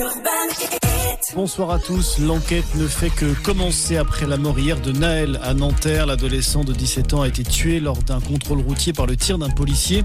Urban Bonsoir à tous. L'enquête ne fait que commencer après la mort hier de Naël à Nanterre. L'adolescent de 17 ans a été tué lors d'un contrôle routier par le tir d'un policier.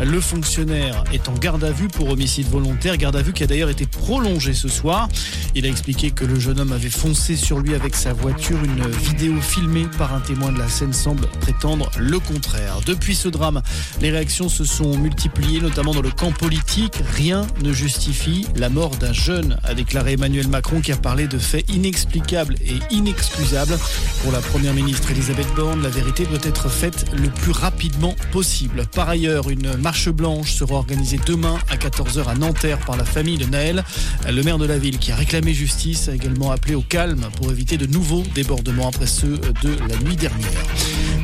Le fonctionnaire est en garde à vue pour homicide volontaire. Garde à vue qui a d'ailleurs été prolongée ce soir. Il a expliqué que le jeune homme avait foncé sur lui avec sa voiture. Une vidéo filmée par un témoin de la scène semble prétendre le contraire. Depuis ce drame, les réactions se sont multipliées, notamment dans le camp politique. Rien ne justifie la mort d'un jeune, a déclaré Emmanuel Macron qui a parlé de faits inexplicables et inexcusables. Pour la première ministre Elisabeth Borne, la vérité doit être faite le plus rapidement possible. Par ailleurs, une marche blanche sera organisée demain à 14h à Nanterre par la famille de Naël. Le maire de la ville qui a réclamé justice a également appelé au calme pour éviter de nouveaux débordements après ceux de la nuit dernière.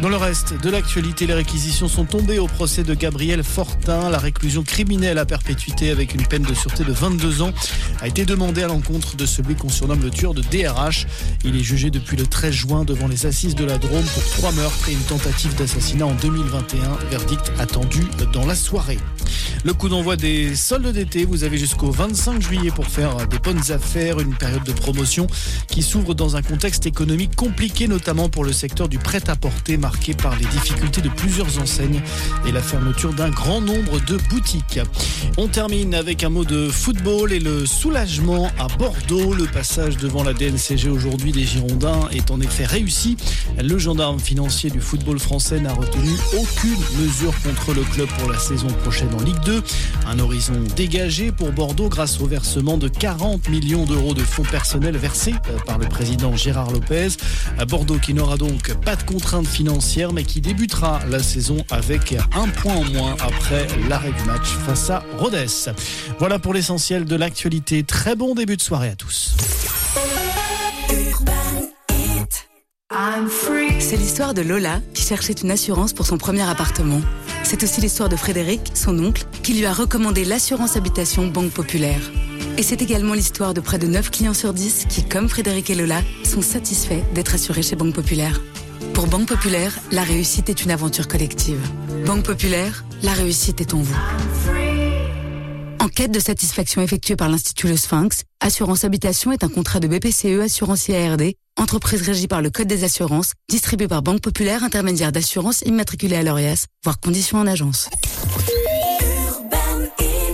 Dans le reste de l'actualité, les réquisitions sont tombées au procès de Gabriel Fortin. La réclusion criminelle à perpétuité avec une peine de sûreté de 22 ans a été demandée à l'encontre de celui qu'on surnomme le tueur de DRH. Il est jugé depuis le 13 juin devant les assises de la Drôme pour trois meurtres et une tentative d'assassinat en 2021. Verdict attendu dans la soirée. Le coup d'envoi des soldes d'été, vous avez jusqu'au 25 juillet pour faire des bonnes affaires, une période de promotion qui s'ouvre dans un contexte économique compliqué, notamment pour le secteur du prêt-à-porter marqué par les difficultés de plusieurs enseignes et la fermeture d'un grand nombre de boutiques. On termine avec un mot de football et le soulagement à Bordeaux. Le passage devant la DNCG aujourd'hui des Girondins est en effet réussi. Le gendarme financier du football français n'a retenu aucune mesure contre le club pour la saison prochaine en Ligue 2. Un horizon dégagé pour Bordeaux grâce au versement de 40 millions d'euros de fonds personnels versés euh, par le président Gérard Lopez. À Bordeaux qui n'aura donc pas de contraintes financières mais qui débutera la saison avec un point en moins après l'arrêt du match face à Rhodes. Voilà pour l'essentiel de l'actualité. Très bon début de soirée à tous. C'est l'histoire de Lola qui cherchait une assurance pour son premier appartement. C'est aussi l'histoire de Frédéric, son oncle, qui lui a recommandé l'assurance habitation Banque Populaire. Et c'est également l'histoire de près de 9 clients sur 10 qui, comme Frédéric et Lola, sont satisfaits d'être assurés chez Banque Populaire. Pour Banque Populaire, la réussite est une aventure collective. Banque Populaire, la réussite est en vous. Enquête de satisfaction effectuée par l'Institut Le Sphinx, Assurance Habitation est un contrat de BPCE Assurance IARD, entreprise régie par le Code des assurances, distribué par Banque Populaire, intermédiaire d'assurance immatriculée à l'ORIAS, voire conditions en agence.